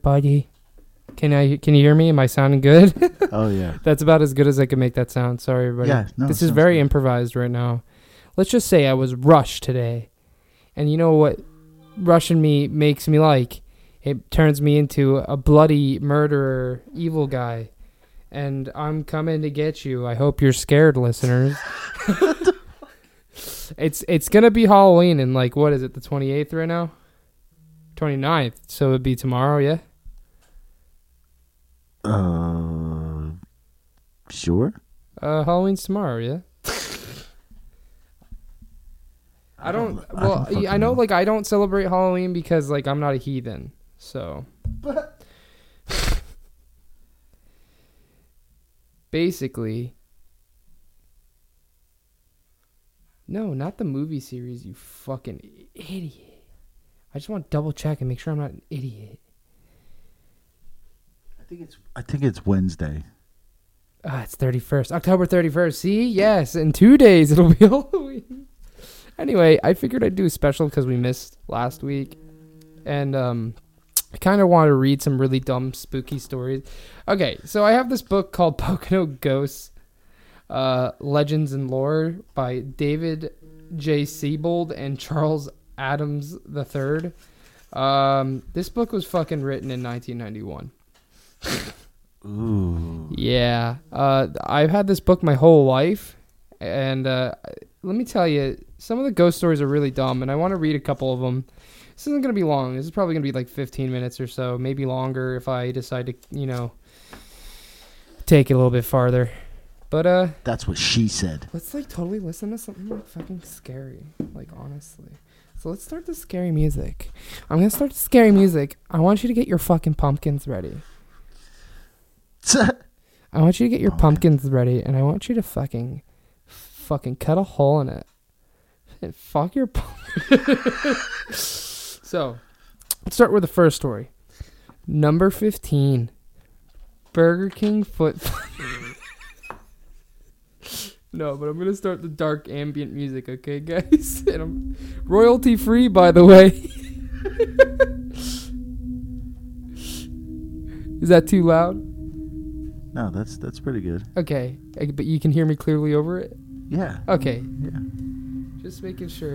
Everybody. Can I? Can you hear me? Am I sounding good? Oh yeah. That's about as good as I can make that sound. Sorry, everybody. Yeah. No. this is very good. improvised right now. Let's just say I was rushed today, and you know what? Rushing me makes me like. It turns me into a bloody murderer, evil guy, and I'm coming to get you. I hope you're scared, listeners. it's it's gonna be Halloween and like what is it? The 28th right now. 29th. So it'd be tomorrow, yeah. Uh. Sure. Uh, Halloween's tomorrow, yeah. I don't. I Well, don't I know, know. like, I don't celebrate Halloween because, like, I'm not a heathen. So. Basically. No, not the movie series, you fucking idiot. I just want to double check and make sure I'm not an idiot. I think it's. I think it's Wednesday. Ah, it's 31st. October 31st. See? Yes, in two days it'll be Halloween. Anyway, I figured I'd do a special because we missed last week. And um, I kind of wanted to read some really dumb, spooky stories. Okay, so I have this book called Pocono Ghosts uh, Legends and Lore by David J. Seibold and Charles Adams III. Um, this book was fucking written in 1991. Ooh. Yeah, uh, I've had this book my whole life, and uh, let me tell you, some of the ghost stories are really dumb, and I want to read a couple of them. This isn't gonna be long. This is probably gonna be like 15 minutes or so, maybe longer if I decide to, you know, take it a little bit farther. But uh, That's what she said. let's like totally listen to something like fucking scary, like honestly. So let's start the scary music. I'm gonna start the scary music. I want you to get your fucking pumpkins ready. I want you to get your oh, Pumpkin. pumpkins ready, and I want you to fucking, fucking cut a hole in it. And fuck your pumpkin. so, let's start with the first story. Number 15. Burger King foot. no, but I'm going to start the dark ambient music, okay, guys? And I'm royalty free, by the way. Is that too loud? No, that's that's pretty good. Okay, uh, but you can hear me clearly over it? Yeah. Okay, Yeah. just making sure.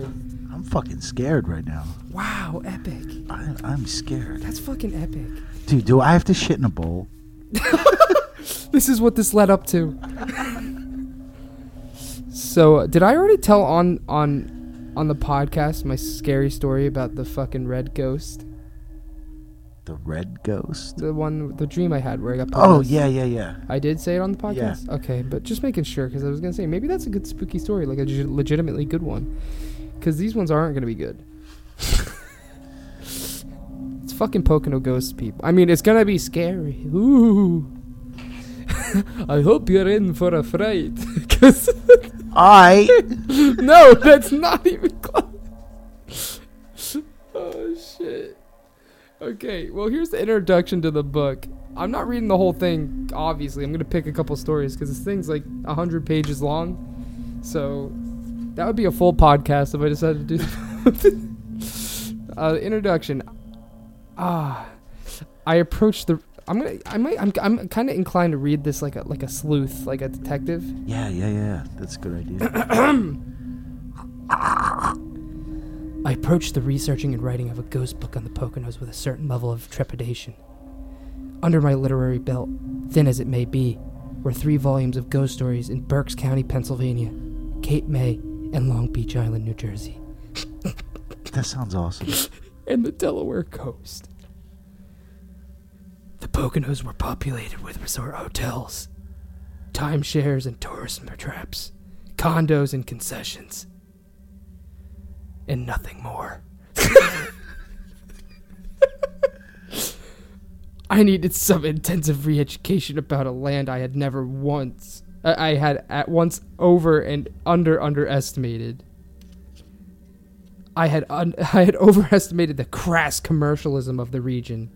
I'm fucking scared right now. Wow, epic. I, I'm scared. That's fucking epic. Dude, do I have to shit in a bowl? This is what this led up to. so, uh, did I already tell on on on the podcast my scary story about the fucking red ghost? The red ghost? The one, the dream I had where I got. Oh yeah, yeah, yeah. I did say it on the Yeah. podcast. Okay, but just making sure because I was gonna say maybe that's a good spooky story, like a legitimately good one, because these ones aren't gonna be good. it's fucking Pocono ghost people. I mean, it's gonna be scary. Ooh. I hope you're in for a fright. Cause I no, that's not even close. oh shit. Okay, well here's the introduction to the book. I'm not reading the whole thing. Obviously, I'm gonna pick a couple stories because this thing's like hundred pages long. So that would be a full podcast if I decided to do. uh, introduction. Ah, I approached the. I'm gonna. I might. I'm. I'm kind of inclined to read this like a like a sleuth, like a detective. Yeah, yeah, yeah. That's a good idea. I approached the researching and writing of a ghost book on the Poconos with a certain level of trepidation. Under my literary belt, thin as it may be, were three volumes of ghost stories in Berks County, Pennsylvania, Cape May, and Long Beach Island, New Jersey, that sounds awesome. and the Delaware coast. The Poconos were populated with resort hotels, timeshares and tourist traps, condos and concessions, and nothing more. I needed some intensive re-education about a land I had never once I I had at once over and under underestimated. I had un- I had overestimated the crass commercialism of the region.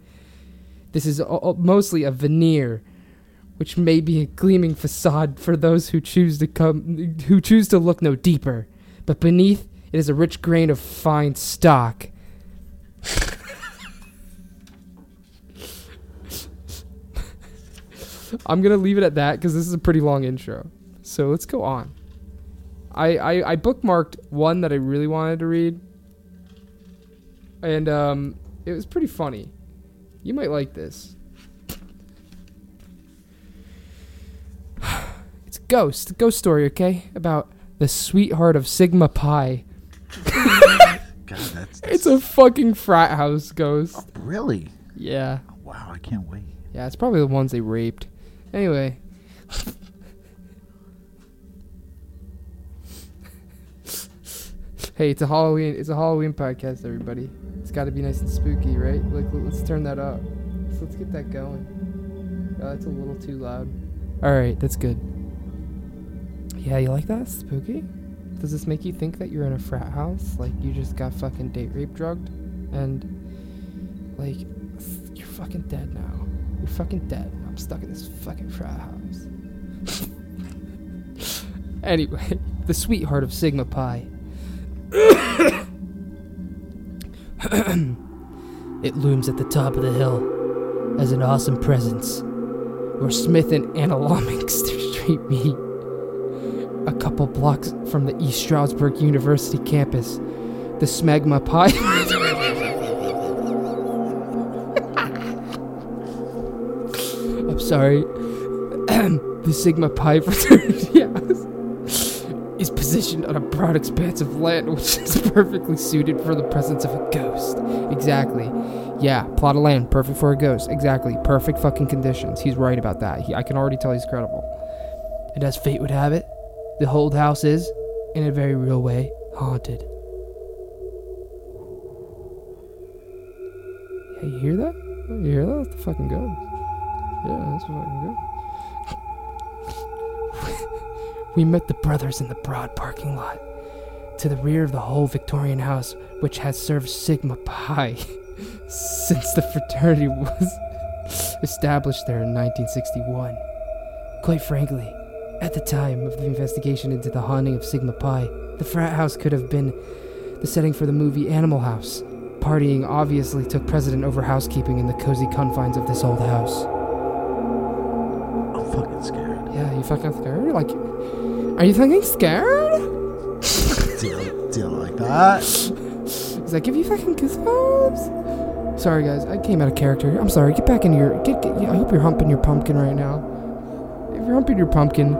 This is mostly a veneer, which may be a gleaming facade for those who choose to come who choose to look no deeper. But beneath it is a rich grain of fine stock. I'm gonna leave it at that because this is a pretty long intro. So let's go on. I, I, I bookmarked one that I really wanted to read, and um, it was pretty funny. You might like this. it's a ghost, a ghost story, okay? About the sweetheart of Sigma Pi, God, that's, It's a fucking frat house ghost. Oh, really. Yeah. Wow, I can't wait. Yeah, it's probably the ones they raped. Anyway. hey, it's a Halloween it's a Halloween podcast, everybody. It's gotta be nice and spooky, right? Like let's turn that up. So let's get that going. Oh, that's a little too loud. Alright, that's good. Yeah, you like that? Spooky? Does this make you think that you're in a frat house? Like you just got fucking date rape drugged? And like you're fucking dead now. You're fucking dead. I'm stuck in this fucking frat house. anyway, the sweetheart of Sigma Pi. it looms at the top of the hill as an awesome presence where Smith and Analomink Street meet. A couple blocks from the East Stroudsburg University campus, the Smegma Pi. I'm sorry. the Sigma Pi fraternity house is positioned on a broad expanse of land which is perfectly suited for the presence of a ghost. Exactly. Yeah, plot of land, perfect for a ghost. Exactly. Perfect fucking conditions. He's right about that. He, I can already tell he's credible. And as fate would have it, the whole house is, in a very real way, haunted. Yeah, you hear that? You hear that? That's the fucking ghost. Yeah, that's fucking good. we met the brothers in the broad parking lot. To the rear of the whole Victorian house, which has served Sigma Pi since the fraternity was established there in 1961. Quite frankly, at the time of the investigation into the haunting of Sigma Pi, the frat house could have been the setting for the movie Animal House. Partying obviously took precedent over housekeeping in the cozy confines of this old house. I'm fucking scared. Yeah, you fucking scared? Like, are you fucking scared? Do you like that? Does that give you fucking goosebumps? Sorry, guys, I came out of character. I'm sorry. Get back in your. Get, get. I hope you're humping your pumpkin right now. If you're humping your pumpkin,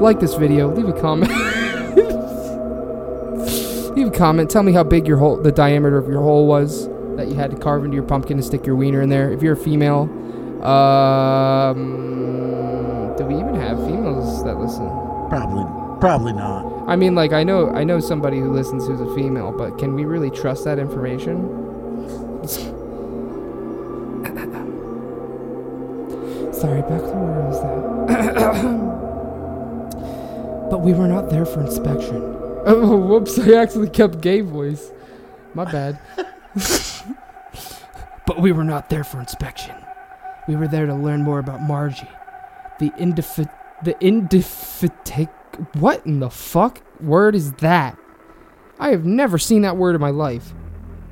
like this video. Leave a comment. leave a comment. Tell me how big your hole, the diameter of your hole was that you had to carve into your pumpkin and stick your wiener in there. If you're a female, um, do we even have females that listen? Probably, probably not. I mean, like I know, I know somebody who listens who's a female, but can we really trust that information? Sorry, back to where but we were not there for inspection. Oh, whoops! I actually kept gay voice. My bad. but we were not there for inspection. We were there to learn more about Margie, the indefi- the indefatig. What in the fuck word is that? I have never seen that word in my life.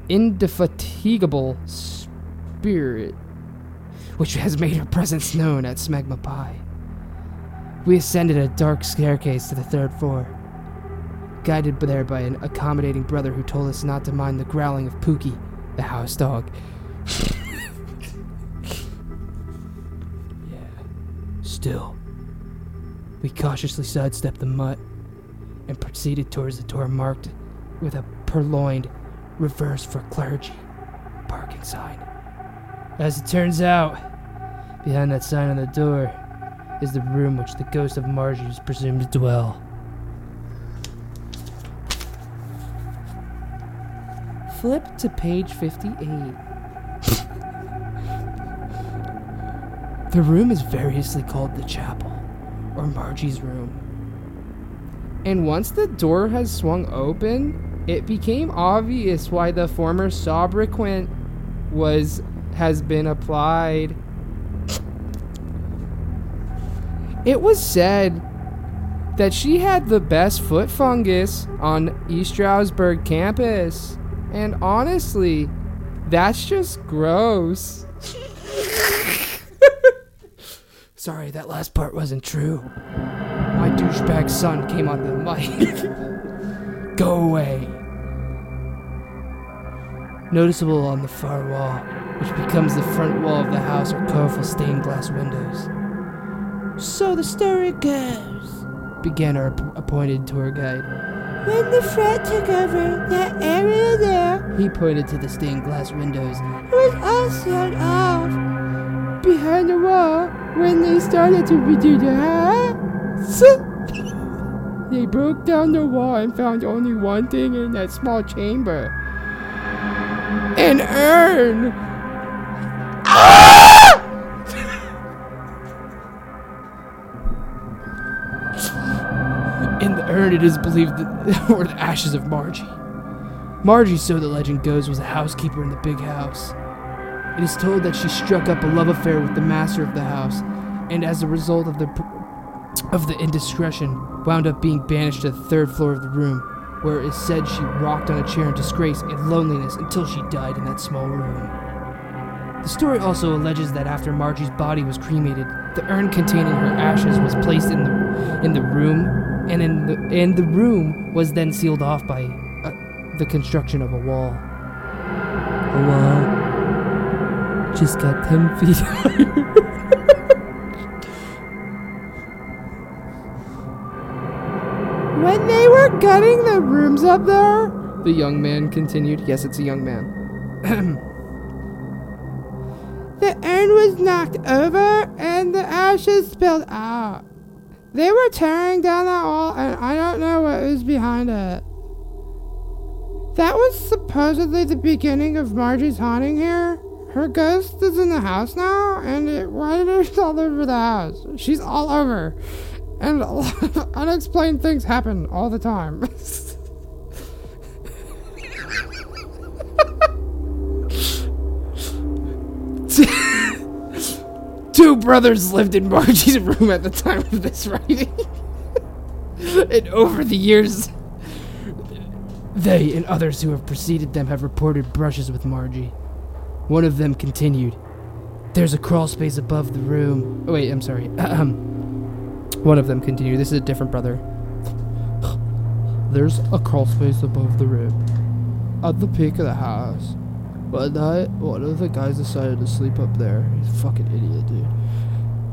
Indefatigable spirit, which has made her presence known at Smegma Pi. We ascended a dark staircase to the third floor, guided there by an accommodating brother who told us not to mind the growling of Pookie, the house dog. yeah. Still, we cautiously sidestepped the mutt and proceeded towards the door marked with a purloined reverse for clergy parking sign. As it turns out, behind that sign on the door is the room which the ghost of Margie is presumed to dwell. Flip to page 58. the room is variously called the chapel, or Margie's room. And once the door has swung open, it became obvious why the former sobriquet was has been applied. It was said that she had the best foot fungus on East Stroudsburg campus. And honestly, that's just gross. Sorry, that last part wasn't true. My douchebag son came on the mic. Go away. Noticeable on the far wall, which becomes the front wall of the house, are colorful stained glass windows. So the story goes, began our ap- appointed tour guide. When the frat took over that area there, he pointed to the stained glass windows. It was all sealed off. Behind the wall, when they started to redo the house, they broke down the wall and found only one thing in that small chamber. An urn! It is believed that were the ashes of Margie. Margie, so the legend goes, was a housekeeper in the big house. It is told that she struck up a love affair with the master of the house, and as a result of the of the indiscretion, wound up being banished to the third floor of the room, where it is said she rocked on a chair in disgrace and loneliness until she died in that small room. The story also alleges that after Margie's body was cremated, the urn containing her ashes was placed in the in the room, and in the and the room was then sealed off by uh, the construction of a wall. A wall just got ten feet higher. When they were gutting the rooms up there, the young man continued. Yes, it's a young man. the urn was knocked over and the ashes spilled out. They were tearing down that wall, and I don't know what was behind it. That was supposedly the beginning of Margie's haunting here. Her ghost is in the house now, and it wanders all over the house. She's all over. And unexplained things happen all the time. brothers lived in Margie's room at the time of this writing. and over the years, they and others who have preceded them have reported brushes with Margie. One of them continued, There's a crawl space above the room. Oh, wait, I'm sorry. Um, one of them continued, This is a different brother. There's a crawl space above the room. At the peak of the house. One night, one of the guys decided to sleep up there. He's a fucking idiot, dude.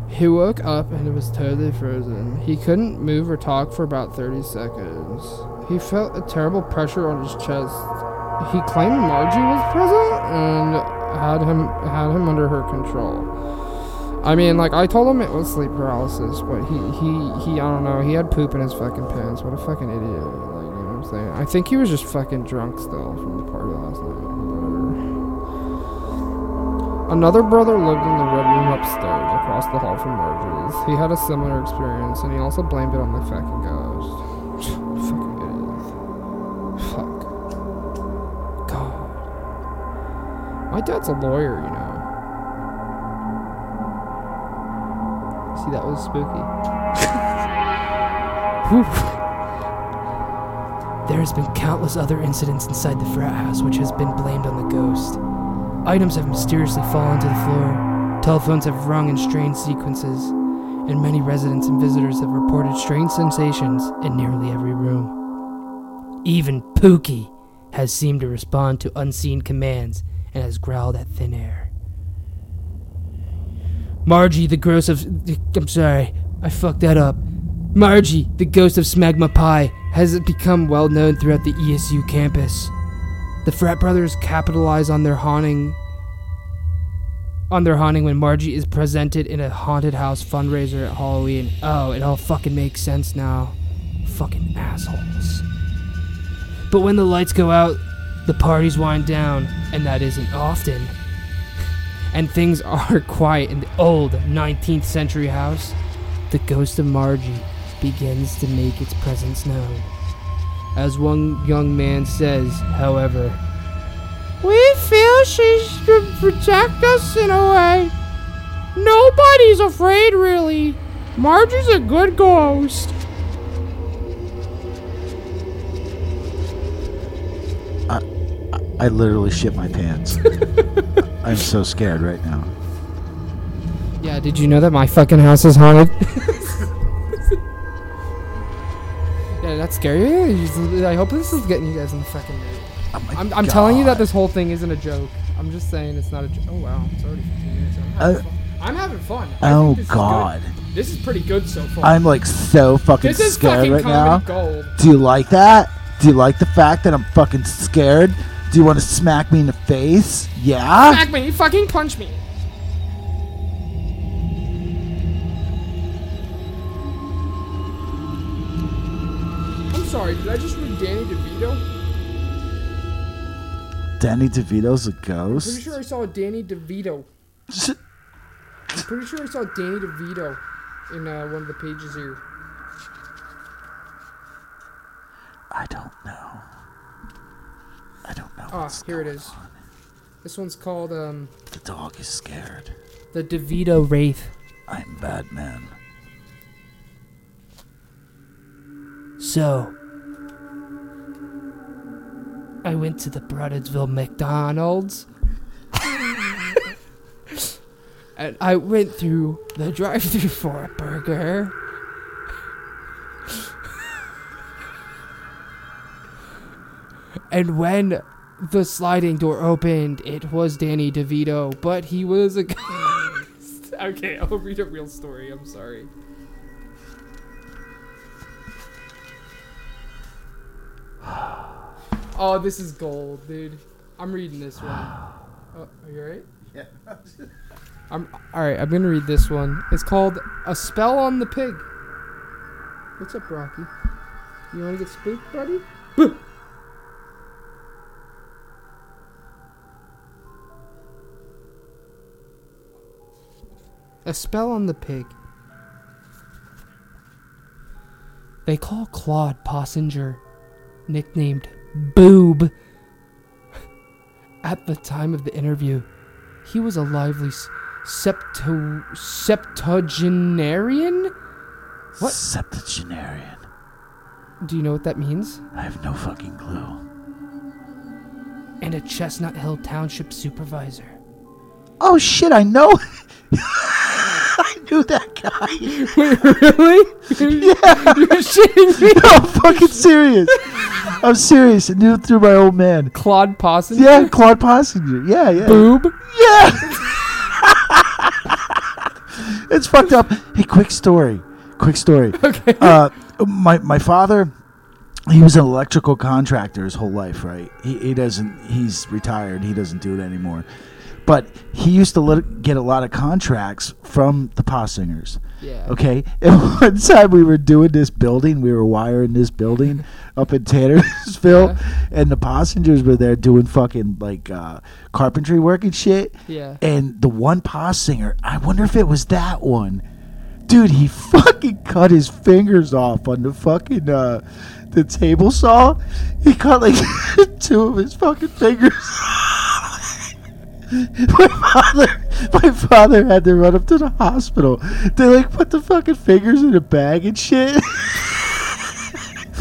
He woke up and it was totally frozen. He couldn't move or talk for about 30 seconds. He felt a terrible pressure on his chest. He claimed Margie was present and had him had him under her control. I mean, like I told him it was sleep paralysis, but he he he I don't know. He had poop in his fucking pants. What a fucking idiot! Like you know what I'm saying? I think he was just fucking drunk still from the party last night. Another brother lived in the red room upstairs, across the hall from Margie's. He had a similar experience, and he also blamed it on the fucking ghost. fucking idiot. Fuck. God. My dad's a lawyer, you know. See, that was spooky. There has been countless other incidents inside the frat house which has been blamed on the ghost. Items have mysteriously fallen to the floor, telephones have rung in strange sequences, and many residents and visitors have reported strange sensations in nearly every room. Even Pookie has seemed to respond to unseen commands and has growled at thin air. Margie, the ghost of. I'm sorry, I fucked that up. Margie, the ghost of Smegma Pie, has become well known throughout the ESU campus. The frat brothers capitalize on their haunting on their haunting when Margie is presented in a haunted house fundraiser at Halloween. Oh, it all fucking makes sense now. Fucking assholes. But when the lights go out, the parties wind down, and that isn't often. And things are quiet in the old 19th century house. The ghost of Margie begins to make its presence known. As one young man says, however, we feel she should protect us in a way. Nobody's afraid, really. Margie's a good ghost. I I literally shit my pants. I'm so scared right now. Yeah, Yeah, did you know that my fucking house is haunted? scary. I hope this is getting you guys in the fucking mood. Oh I'm, I'm telling you that this whole thing isn't a joke. I'm just saying it's not a joke. Oh wow, it's already 15 minutes. I'm having Uh, fun. I'm having fun. I Oh this is. God. This is pretty good so far. I'm like so fucking this is scared fucking right now. gold. Do you like that? Do you like the fact that I'm fucking scared? Do you want to smack me in the face? Yeah? Smack me, fucking punch me. Sorry, did I just read Danny DeVito? Danny DeVito's a ghost. Pretty sure I saw Danny DeVito. I'm pretty sure I saw Danny DeVito in uh, one of the pages here. I don't know. I don't know. Ah, here it is. on. This one's called um, The dog is scared. the DeVito Wraith. I'm Batman. So, I went to the Brodheadsville McDonald's. and I went through the drive through for a burger. and when the sliding door opened, it was Danny DeVito, but he was a ghost. okay, I'll read a real story. I'm sorry. Oh, this is gold, dude. I'm reading this one. Oh, are you alright? Yeah. I'm alright. I'm gonna read this one. It's called "A Spell on the Pig." What's up, Rocky? You wanna get spooked, buddy? Boo! A spell on the pig. They call Claude Possinger, nicknamed Boob. At the time of the interview, he was a lively s- septo- septuagenarian? What? Septuagenarian. Do you know what that means? I have no fucking clue. And a Chestnut Hill Township supervisor. Oh shit, I know. I knew that guy. Wait, really? Yeah. You're shitting me? No, I'm fucking serious. I'm serious. I knew through my old man. Claude Possinger? Yeah, Claude Possinger. Yeah, yeah. Boob? Yeah. it's fucked up. Hey, quick story. Quick story. Okay. Uh, my my father, he was an electrical contractor his whole life. Right. He he doesn't. He's retired. He doesn't do it anymore. But he used to lit- get a lot of contracts from the Possingers. Yeah. Okay. And one time we were doing this building, we were wiring this building up in Tannersville, and the Possingers were there doing fucking like uh, carpentry work and shit. Yeah. And the one Possinger, I wonder if it was that one. Dude, he fucking cut his fingers off on the fucking uh, the table saw. He cut like two of his fucking fingers. my father, my father had to run up to the hospital. They like put the fucking fingers in a bag and shit.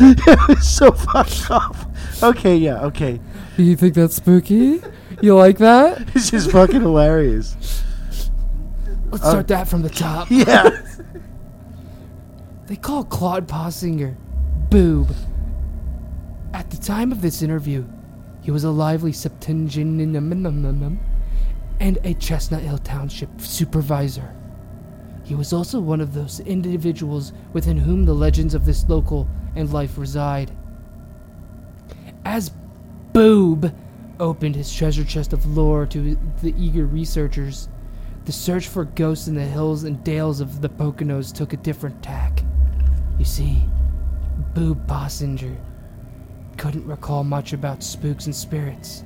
it was so fucked up. Okay, yeah, okay. Do you think that's spooky? You like that? It's just fucking hilarious. Let's start uh, that from the top. Yeah. They call Claude Possinger Boob. At the time of this interview, he was a lively septuagenarian and a Chestnut Hill Township supervisor. He was also one of those individuals within whom the legends of this local and life reside. As Boob opened his treasure chest of lore to the eager researchers, the search for ghosts in the hills and dales of the Poconos took a different tack. You see, Boob Possinger couldn't recall much about spooks and spirits,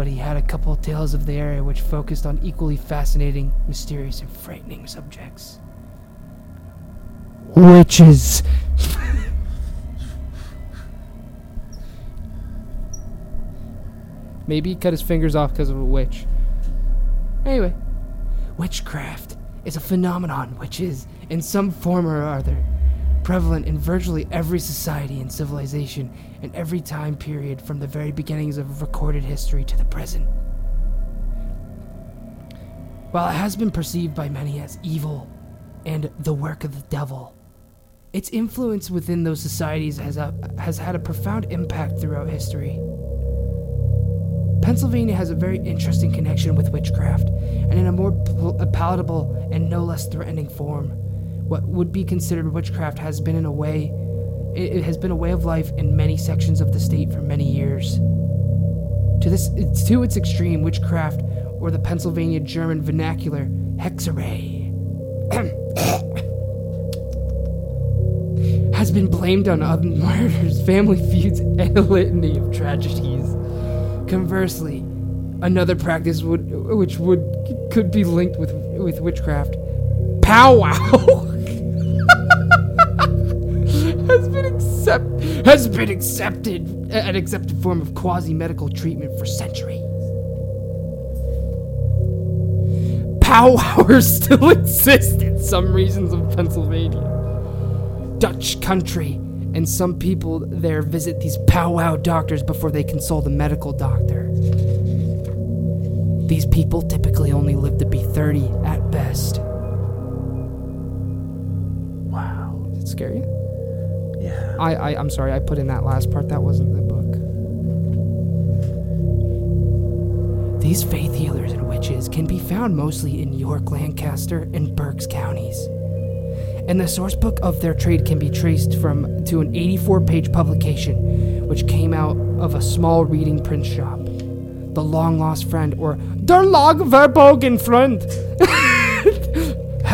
but he had a couple of tales of the area which focused on equally fascinating, mysterious, and frightening subjects. Witches! Maybe he cut his fingers off because of a witch. Anyway, witchcraft is a phenomenon which is, in some form or other, prevalent in virtually every society and civilization in every time period from the very beginnings of recorded history to the present. While it has been perceived by many as evil and the work of the devil, its influence within those societies has, a, has had a profound impact throughout history. Pennsylvania has a very interesting connection with witchcraft, and in a more pal- palatable and no less threatening form. What would be considered witchcraft has been in a way it, has been a way of life in many sections of the state for many years. To this to its extreme, witchcraft, or the Pennsylvania German vernacular, hexerei, has been blamed on other murders, family feuds, and a litany of tragedies. Conversely, another practice would, which would could be linked with with witchcraft, powwow, has been accepted an accepted form of quasi medical treatment for centuries. Powwowers still exist in some regions of Pennsylvania. Dutch country, and some people there visit these powwow doctors before they consult a medical doctor. These people typically only live to be 30 at best. Wow. Is it scary? I, I I'm sorry, I put in that last part. That wasn't the book. These faith healers and witches can be found mostly in York, Lancaster, and Berks counties. And the source book of their trade can be traced from to an 84-page publication which came out of a small reading print shop. The long lost friend or Der Log Verbogen Friend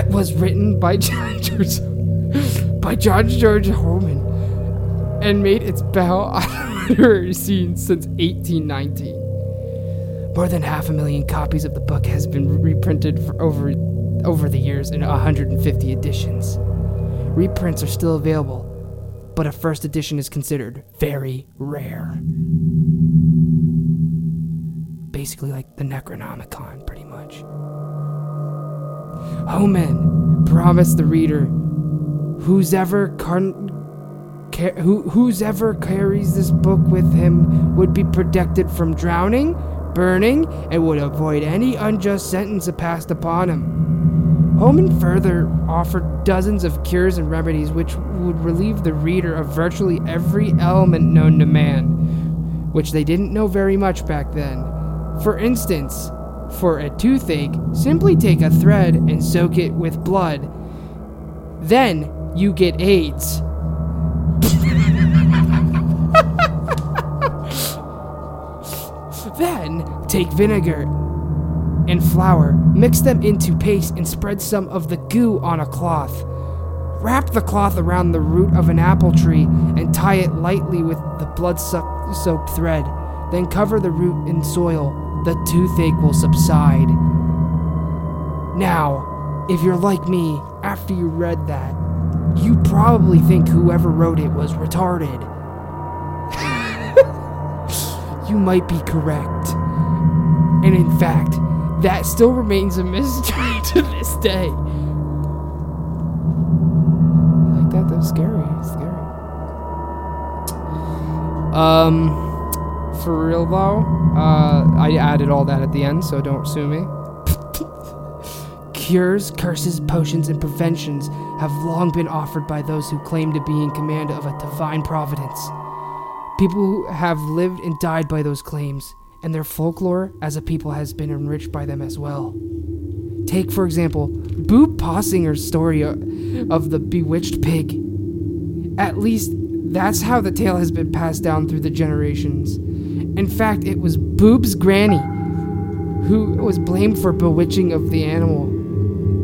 was written by George by George George Holman and made its bow on literary scene since 1819. More than half a million copies of the book has been reprinted for over over the years in 150 editions. Reprints are still available, but a first edition is considered very rare. Basically like the Necronomicon, pretty much. Hohman promised the reader who's ever carn- ca- who, who's ever carries this book with him would be protected from drowning, burning, and would avoid any unjust sentence passed upon him. Hohman further offered dozens of cures and remedies which would relieve the reader of virtually every ailment known to man, which they didn't know very much back then. For instance, for a toothache, simply take a thread and soak it with blood. Then you get AIDS. then take vinegar and flour, mix them into paste, and spread some of the goo on a cloth. Wrap the cloth around the root of an apple tree and tie it lightly with the blood soaked thread. Then cover the root in soil. The toothache will subside. Now, if you're like me, after you read that, you probably think whoever wrote it was retarded. you might be correct. And in fact, that still remains a mystery to this day. Like that, that was scary. Scary. Um, for real though, uh, I added all that at the end, so don't sue me. Cures, curses, potions, and preventions have long been offered by those who claim to be in command of a divine providence. People who have lived and died by those claims, and their folklore as a people has been enriched by them as well. Take, for example, Boob Possinger's story of the bewitched pig. At least, that's how the tale has been passed down through the generations. In fact, it was Boob's granny who was blamed for bewitching of the animal.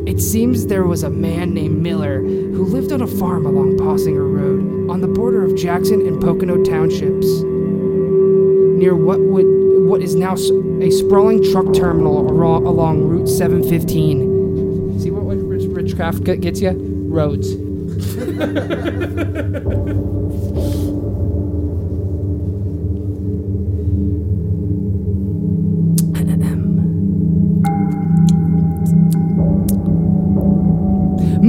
It seems there was a man named Miller who lived on a farm along Possinger Road on the border of Jackson and Pocono townships, near what would what is now a sprawling truck terminal along Route 715. See what, what Rich, Richcraft gets you? Roads.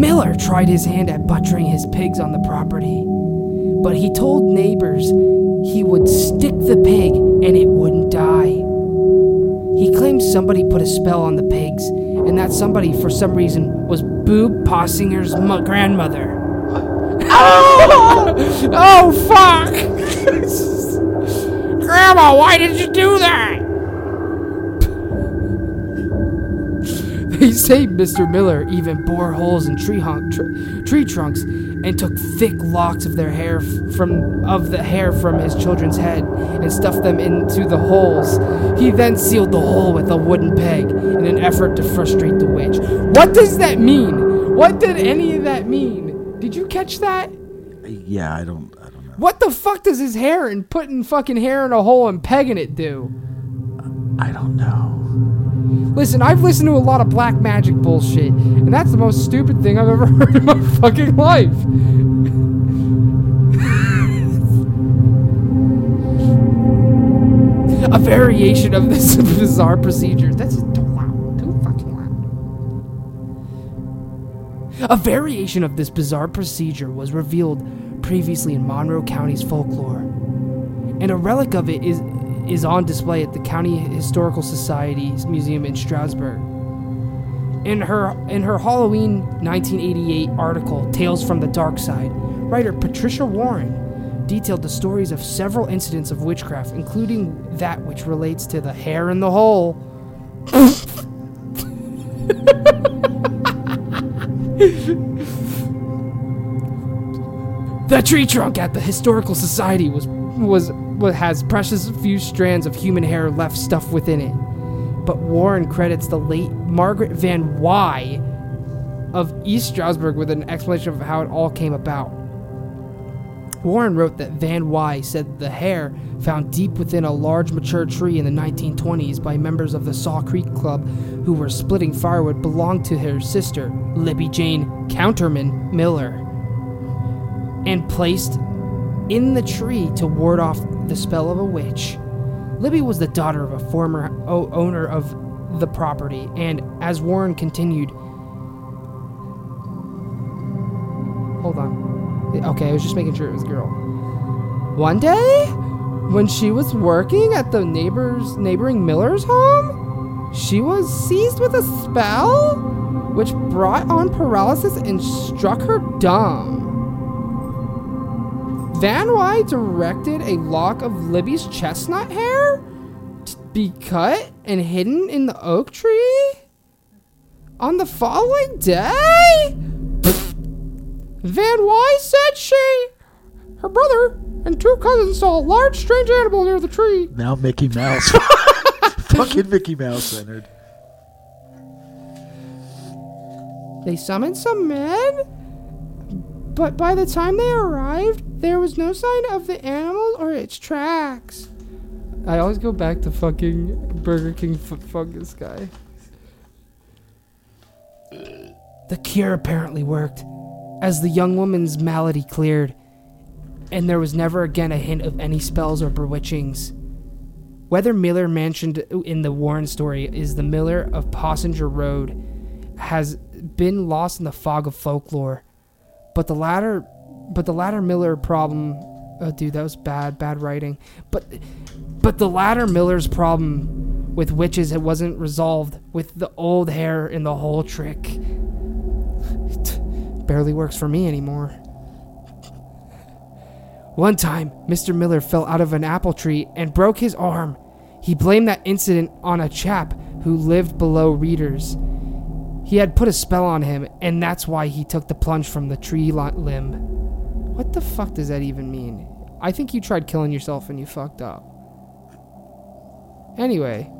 Miller tried his hand at butchering his pigs on the property, but he told neighbors he would stick the pig and it wouldn't die. He claimed somebody put a spell on the pigs and that somebody, for some reason, was Boob Possinger's mu- grandmother. Oh, oh, fuck! Grandma, why did you do that? Say Mr. Miller even bore holes in tree, hunk, tr- tree trunks and took thick locks of their hair f- from of the hair from his children's head and stuffed them into the holes. He then sealed the hole with a wooden peg in an effort to frustrate the witch. What does that mean? What did any of that mean? Did you catch that? Yeah, I don't. I don't know. What the fuck does his hair and putting fucking hair in a hole and pegging it do? I don't know. Listen, I've listened to a lot of black magic bullshit, and that's the most stupid thing I've ever heard in my fucking life. a variation of this bizarre procedure. That's too loud. Too fucking loud. A variation of this bizarre procedure was revealed previously in Monroe County's folklore, and a relic of it is is on display at the County Historical Society's museum in Stroudsburg. In her in her Halloween 1988 article Tales from the Dark Side, writer Patricia Warren detailed the stories of several incidents of witchcraft, including that which relates to the hair in the hole. the tree trunk at the historical society was was has precious few strands of human hair left stuffed within it. But Warren credits the late Margaret Van Wy of East Stroudsburg with an explanation of how it all came about. Warren wrote that Van Wy said the hair found deep within a large mature tree in the 1920s by members of the Saw Creek Club who were splitting firewood belonged to her sister, Libby Jane Counterman Miller, and placed in the tree to ward off the spell of a witch. Libby was the daughter of a former o- owner of the property, and as Warren continued, hold on. Okay, I was just making sure it was girl. One day, when she was working at the neighbor's neighboring Miller's home, she was seized with a spell which brought on paralysis and struck her dumb. Van Wy directed a lock of Libby's chestnut hair to be cut and hidden in the oak tree on the following day. Van Wy said she, her brother, and two cousins saw a large strange animal near the tree. Now Mickey Mouse. Fucking Mickey Mouse centered. They summoned some men, but by the time they arrived, there was no sign of the animal or its tracks. I always go back to fucking Burger King f- fungus guy. The cure apparently worked, as the young woman's malady cleared, and there was never again a hint of any spells or bewitchings. Whether Miller mentioned in the Warren story is the Miller of Possinger Road has been lost in the fog of folklore. But the latter but the latter Miller problem oh dude, that was bad, bad writing. But but the latter Miller's problem with witches it wasn't resolved with the old hair in the whole trick. It barely works for me anymore. One time, Mr. Miller fell out of an apple tree and broke his arm. He blamed that incident on a chap who lived below Reeders. He had put a spell on him, and that's why he took the plunge from the tree limb. What the fuck does that even mean? I think you tried killing yourself and you fucked up. Anyway,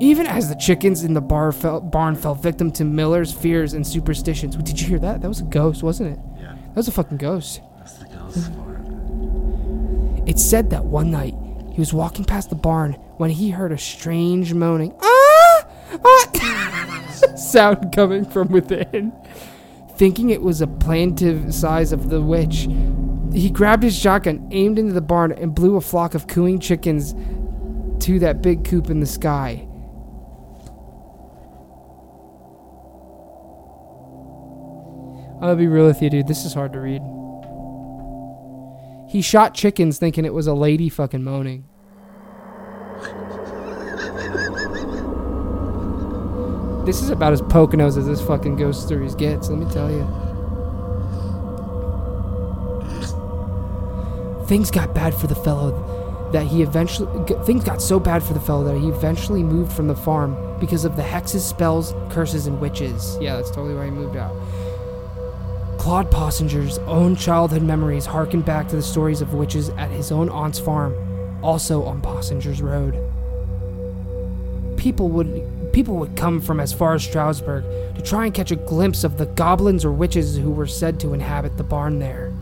even as the chickens in the bar fell, barn fell victim to Miller's fears and superstitions. Did you hear that? That was a ghost, wasn't it? Yeah, That was a fucking ghost. that's the ghost part. It's said that one night he was walking past the barn when he heard a strange moaning ah! ah! sound coming from within. Thinking it was a plaintive sighs of the witch, he grabbed his shotgun, aimed into the barn, and blew a flock of cooing chickens to that big coop in the sky. I'm gonna be real with you, dude. This is hard to read. He shot chickens thinking it was a lady fucking moaning. This is about as Poconos as this fucking ghost stories gets. Let me tell you. Things got bad for the fellow that he eventually. Things got so bad for the fellow that he eventually moved from the farm because of the hexes, spells, curses, and witches. Yeah, that's totally why he moved out. Claude Possinger's own childhood memories harken back to the stories of witches at his own aunt's farm, also on Possinger's Road. People would people would come from as far as Stroudsburg to try and catch a glimpse of the goblins or witches who were said to inhabit the barn there.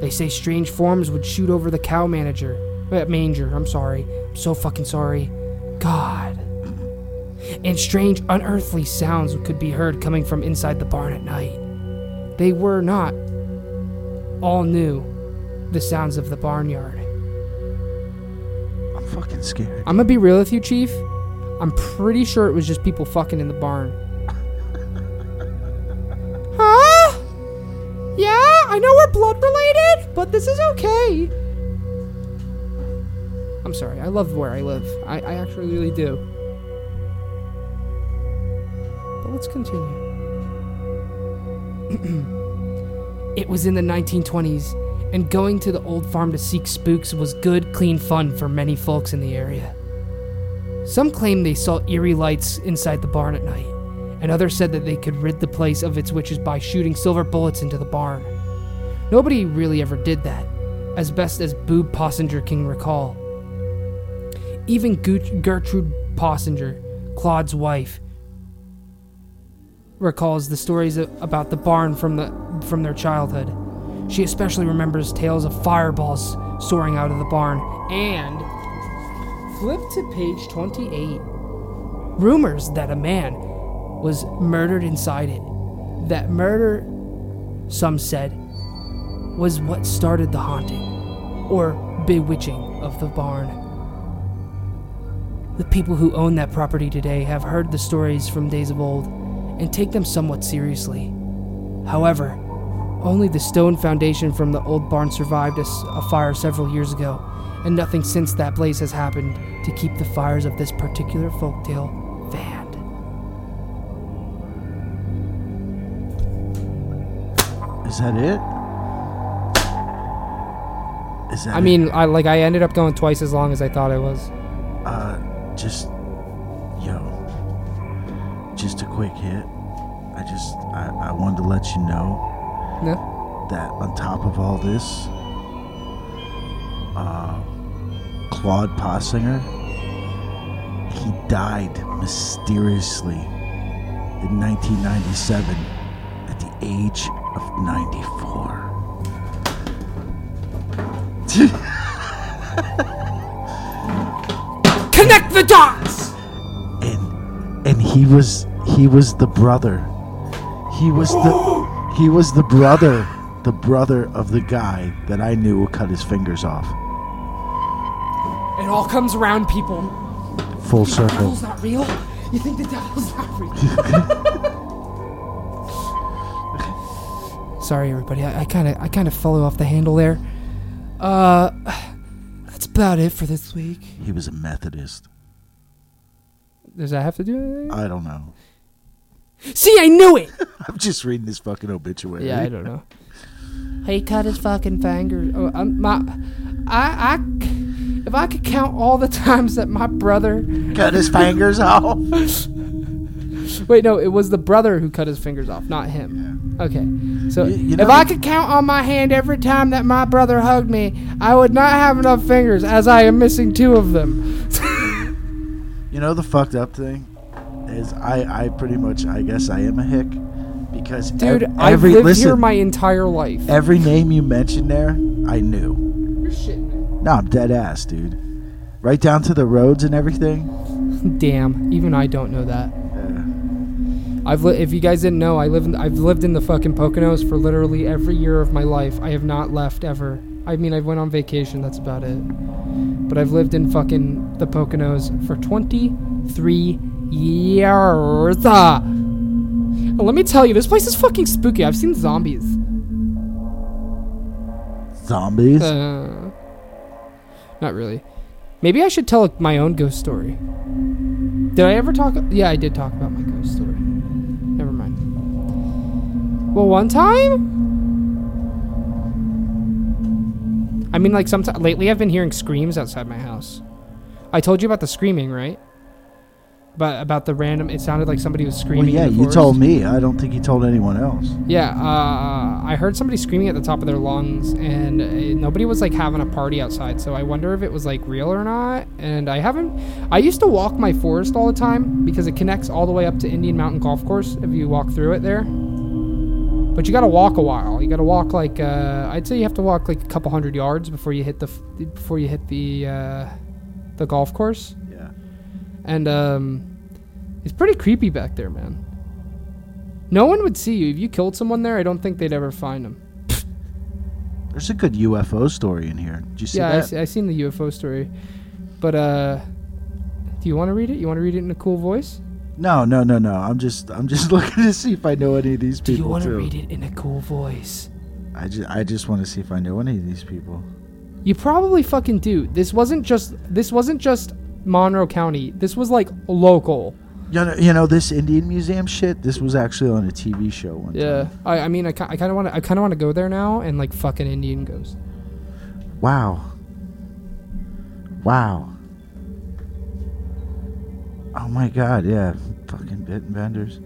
They say strange forms would shoot over the cow manager, uh, manger. I'm sorry, I'm so fucking sorry. God. And strange, unearthly sounds could be heard coming from inside the barn at night. They were not all new the sounds of the barnyard. I'm fucking scared. I'm gonna be real with you, Chief. I'm pretty sure it was just people fucking in the barn. huh? Yeah, I know we're blood related, but this is okay. I'm sorry, I love where I live. I, I actually really do. But let's continue. it was in the 1920s, and going to the old farm to seek spooks was good, clean fun for many folks in the area. Some claimed they saw eerie lights inside the barn at night, and others said that they could rid the place of its witches by shooting silver bullets into the barn. Nobody really ever did that, as best as Boob Possinger can recall. Even Gertrude Possinger, Claude's wife, recalls the stories about the barn from the from their childhood. She especially remembers tales of fireballs soaring out of the barn and flip to page 28. Rumors that a man was murdered inside it. That murder, some said, was what started the haunting or bewitching of the barn. The people who own that property today have heard the stories from days of old and take them somewhat seriously. However, only the stone foundation from the old barn survived a, fire several years ago, and nothing since that blaze has happened to keep the fires of this particular folktale fanned. Is that it? Is that I it? mean, I like I ended up going twice as long as I thought I was. uh, just yo, just a quick hit. I just I, I wanted to let you know No, that on top of all this, uh, Claude Possinger, he died mysteriously in 1997 at the age of 94. connect the dots. and and he was he was the brother he was the he was the brother the brother of the guy that i knew who cut his fingers off all comes around, people. full The circle devil's not real. You think the devil's not real? Sorry, everybody. I kind of I kind of fell off the handle there. Uh, that's about it for this week. he was a methodist Does that have to do anything? i don't know See, I knew it. i'm just reading this fucking obituary Yeah, I don't know. He cut his fucking fingers. Oh, I'm, my, I, I, if I could count all the times that my brother, cut his fingers off wait, no, it was the brother who cut his fingers off, not him. Okay, so You- you know if I could count on my hand every time that my brother hugged me, I would not have enough fingers, as I am missing two of them. you know the fucked up thing is i i pretty much i guess i am a hick because Dude, ev- I've lived listen here my entire life. every name you mentioned there i knew You're shitting me. No, I'm dead ass, dude. Right down to the roads and everything. Damn, even I don't know that. Yeah. I've li- if you guys didn't know, I live in, I've lived in the fucking Poconos for literally every year of my life. I have not left ever. I mean, I went on vacation. That's about it. But I've lived in fucking the Poconos for 23 years. Ah. And let me tell you, this place is fucking spooky. I've seen zombies. Zombies. Uh, not really. Maybe I should tell my own ghost story. Did I ever talk? Yeah, I did talk about my ghost story. Never mind. Well, one time. I mean, like sometimes lately, I've been hearing screams outside my house. I told you about the screaming, right? But about the random, it sounded like somebody was Well, screaming. yeah, in the you told me. I don't think you told anyone else. Yeah, uh, I heard somebody screaming at the top of their lungs, and uh, nobody was like having a party outside. So I wonder if it was like real or not. And I haven't. I used to walk my forest all the time because it connects all the way up to Indian Mountain Golf Course if you walk through it there. But you got to walk a while. You got to walk like uh, I'd say you have to walk like a couple hundred yards before you hit the before you hit the uh, the golf course. Yeah. And um, it's pretty creepy back there, man. No one would see you if you killed someone there. I don't think they'd ever find them. There's a good UFO story in here. Did you see yeah, I, that? see, I seen the UFO story, but uh, do you want to read it? You want to read it in a cool voice? No, no, no, no. I'm just, I'm just looking to see if I know any of these people. Do you want to read it in a cool voice? I just, I just want to see if I know any of these people. You probably fucking do. This wasn't just this wasn't just Monroe County. This was like local. You know, you know this Indian Museum shit. This was actually on a TV show one Yeah. time. I, I mean, I, I kind of want to I kind of want to go there now and like fucking Indian ghost. Wow. Wow. Oh my god, yeah. Fucking bit and benders.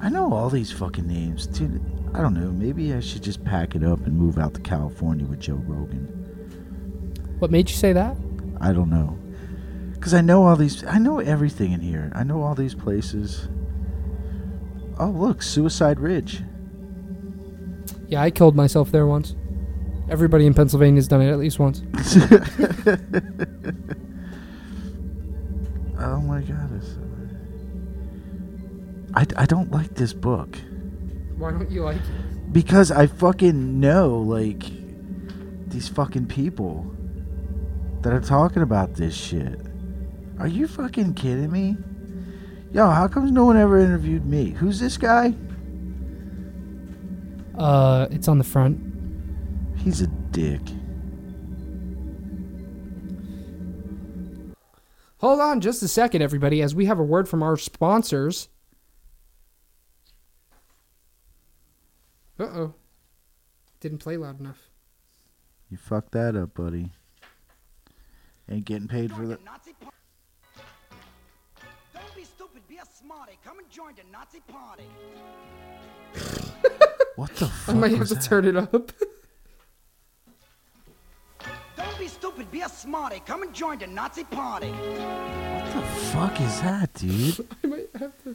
I know all these fucking names. Dude, I don't know. Maybe I should just pack it up and move out to California with Joe Rogan. What made you say that? I don't know. Because I know all these. I know everything in here. I know all these places. Oh, look. Suicide Ridge. Yeah, I killed myself there once. Everybody in Pennsylvania's done it at least once. oh my god. I, I don't like this book. Why don't you like it? Because I fucking know, like, these fucking people that are talking about this shit. Are you fucking kidding me? Yo, how comes no one ever interviewed me? Who's this guy? Uh, it's on the front. He's a dick. Hold on just a second, everybody, as we have a word from our sponsors. Uh oh. Didn't play loud enough. You fucked that up, buddy. Ain't getting paid for that. Come and join the Nazi party. What the fuck? I might have to that? turn it up. Don't be stupid, be a smarty. Come and join the Nazi party. What the fuck is that, dude? I might have to.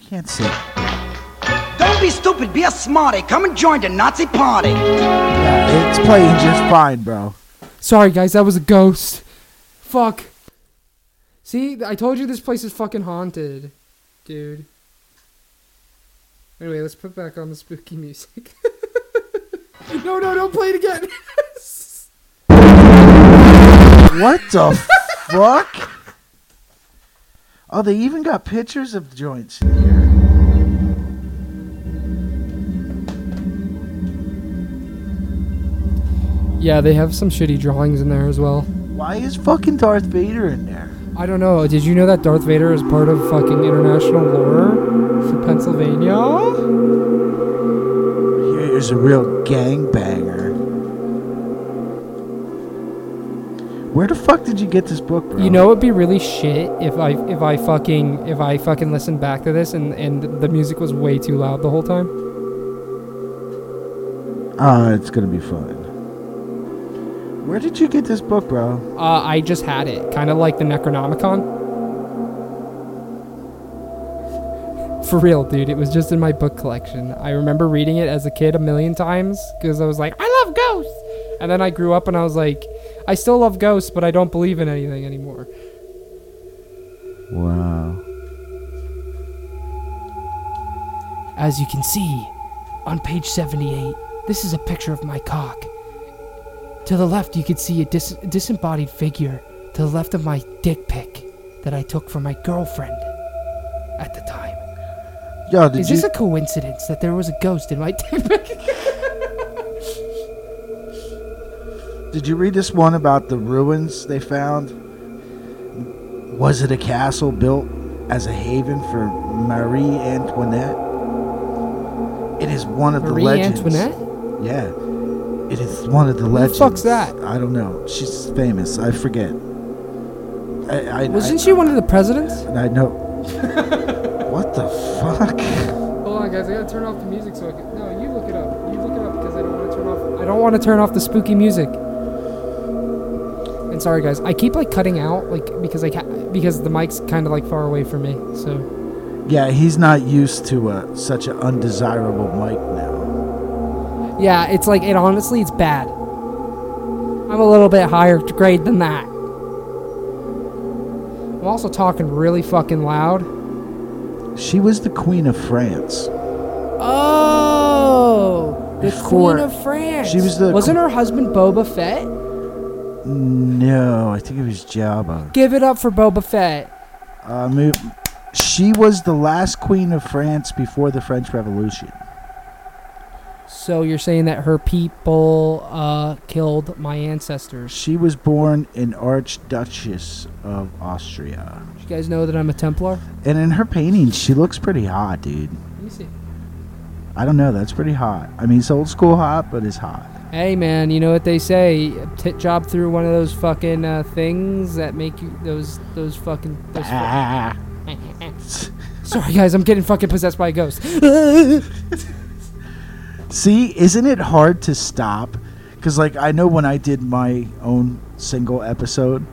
You can't say. Don't be stupid, be a smarty. Come and join the Nazi party. Yeah, it's playing just fine, bro. Sorry, guys, that was a ghost. Fuck. See, I told you this place is fucking haunted, dude. Anyway, let's put back on the spooky music. no, no, don't play it again. What the fuck? Oh, they even got pictures of the joints in here. yeah, they have some shitty drawings in there as well. Why is fucking Darth Vader in there? I don't know. Did you know that Darth Vader is part of fucking international lore for Pennsylvania? He is a real gangbanger. Where the fuck did you get this book, bro? You know it'd be really shit if I if I fucking if I fucking listened back to this and and the music was way too loud the whole time. Oh, it's gonna be fun. Where did you get this book, bro? Uh, I just had it, kind of like the Necronomicon. For real, dude, it was just in my book collection. I remember reading it as a kid a million times because I was like, I love ghosts. And then I grew up and I was like, I still love ghosts, but I don't believe in anything anymore. Wow. As you can see, on page 78, this is a picture of my cock. To the left, you could see a dis- disembodied figure. To the left of my dick pic that I took from my girlfriend at the time. Yo, did Is you? this a coincidence that there was a ghost in my dick pic? Did you read this one about the ruins they found? Was it a castle built as a haven for Marie Antoinette? It is one of the legends. Marie. Antoinette? Yeah. It is one of the legends. Who the fuck's that? I don't know. She's famous. I forget. I, I, Wasn't I, she one of the presidents? I know. what the fuck? Hold on, guys. I gotta turn off the music so I can. No, you look it up. You look it up because I don't want to turn off. I don't want to turn off the spooky music. And sorry, guys. I keep like cutting out, like because I ca- because the mic's kind of like far away from me. So Yeah, he's not used to uh, such an undesirable mic now. Yeah, it's like it. Honestly, it's bad. I'm a little bit higher grade than that. I'm also talking really fucking loud. She was the queen of France. Oh, the Before- Queen of France. she was the Wasn't her husband Boba Fett? No, I think it was Jabba. Give it up for Boba Fett. Uh, she was the last queen of France before the French Revolution. So you're saying that her people uh, killed my ancestors? She was born an Archduchess of Austria. You guys know that I'm a Templar. And in her paintings, she looks pretty hot, dude. Let me see. I don't know, that's pretty hot. I mean, it's old school hot, but it's hot. Hey man, you know what they say? Tit job through one of those fucking uh, things that make you those those fucking. Those Ah. Sorry guys, I'm getting fucking possessed by a ghost. See, isn't it hard to stop? Because, like, I know when I did my own single episode,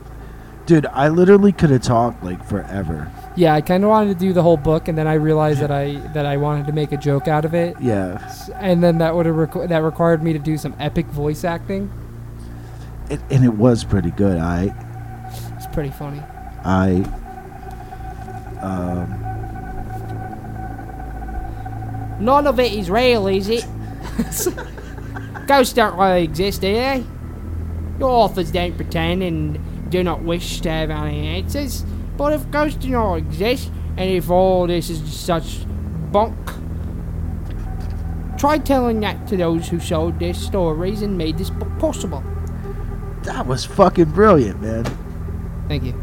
dude, I literally could have talked, like, forever. yeah, I kind of wanted to do the whole book, and then I realized that I that I wanted to make a joke out of it, Yeah. and then that would have requ- that required me to do some epic voice acting. It, and it was pretty good. I, It's pretty funny. I, um, None of it is real, is it? Ghosts don't really exist, do they? Your authors don't pretend and do not wish to have any answers. But if ghosts do not exist, and if all this is such bunk, try telling that to those who sold their stories and made this book possible. that was fucking brilliant, man. Thank you.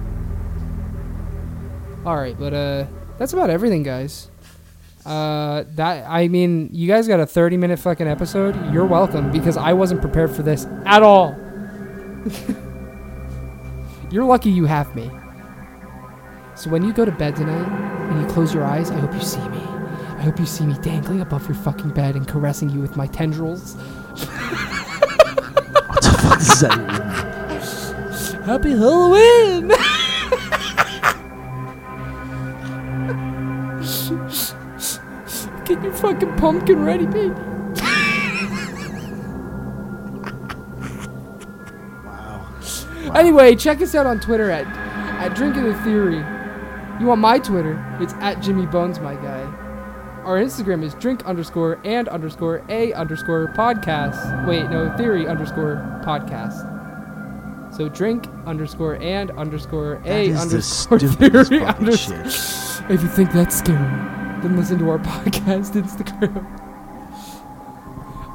Alright, but uh that's about everything guys. Uh that I mean you guys got a 30 minute fucking episode. You're welcome because I wasn't prepared for this at all. You're lucky you have me. So when you go to bed tonight and you close your eyes, I hope you see me. I hope you see me dangling above your fucking bed and caressing you with my tendrils. What the fuck does that? Happy Halloween! Get your fucking pumpkin ready, baby. Wow. Anyway, check us out on Twitter at at Drinking the Theory. You want my Twitter? It's at Jimmy Bones, my guy. Our Instagram is drink underscore and underscore a underscore podcast. Wait, no, theory underscore podcast. So drink underscore and underscore a underscore theory underscore. If you think that's scary, then listen to our podcast Instagram.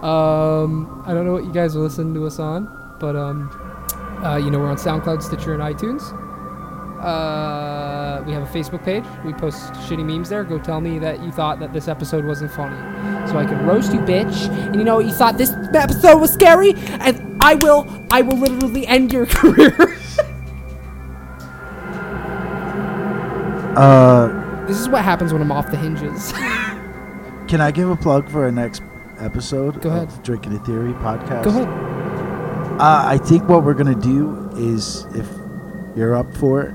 Um, I don't know what you guys are listening to us on, but um, uh, you know we're on SoundCloud, Stitcher, and iTunes. Uh, we have a Facebook page. We post shitty memes there. Go tell me that you thought that this episode wasn't funny, so I can roast you, bitch. And you know? You thought this episode was scary, and I will, I will literally end your career. Uh, this is what happens when I'm off the hinges. can I give a plug for our next episode Go ahead. of Drinking a Theory podcast? Go ahead. Uh, I think what we're gonna do is, if you're up for it,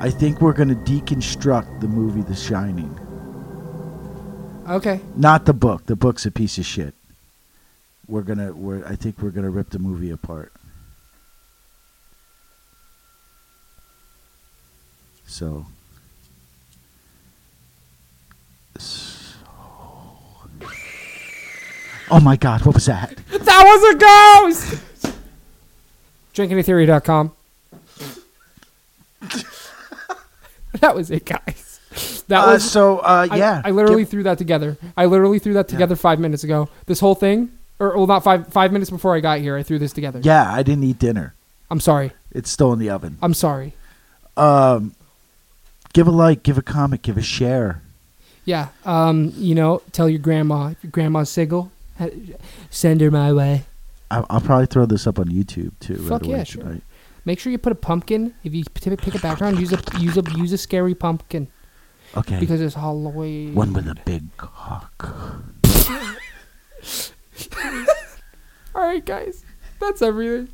I think we're gonna deconstruct the movie The Shining. Okay. Not the book. The book's a piece of shit. We're gonna. We're. I think we're gonna rip the movie apart. So. so- Oh my God! What was that? That was a ghost! DrinkingTheory.com. that was it, guys. That Uh, was. so. Uh, I, yeah. I literally Give- threw that together. I literally threw that together five minutes ago. This whole thing, or well, not five five minutes before I got here, I threw this together. yeah, I didn't eat dinner. I'm sorry. It's still in the oven. I'm sorry. Um, give a like, give a comment, give a share. Yeah. Um. You know, tell your grandma. If your grandma's single, send her my way. I, I'll probably throw this up on YouTube too. Fuck right yeah, sure. tonight. Make sure you put a pumpkin. If you pick a background, use a use a use a scary pumpkin Okay. because it's Halloween. One with a big cock. All right, guys. That's everything.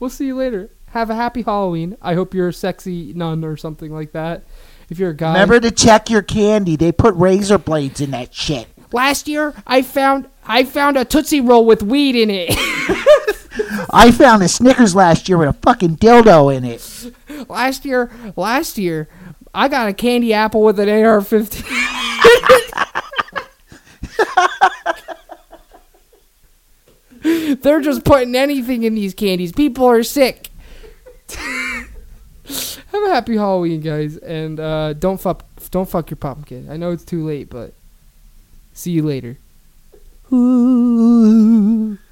We'll see you later. Have a happy Halloween. I hope you're a sexy nun or something like that. If you're a guy. Remember to check your candy. They put razor blades in that shit. Last year, I found I found a Tootsie Roll with weed in it. I found a Snickers last year with a fucking dildo in it. last year, last year, I got a candy apple with an AR-15. They're just putting anything in these candies. People are sick. Have a happy Halloween, guys, and uh, don't fuck don't fuck your pumpkin. I know it's too late, but see you later. Ooh.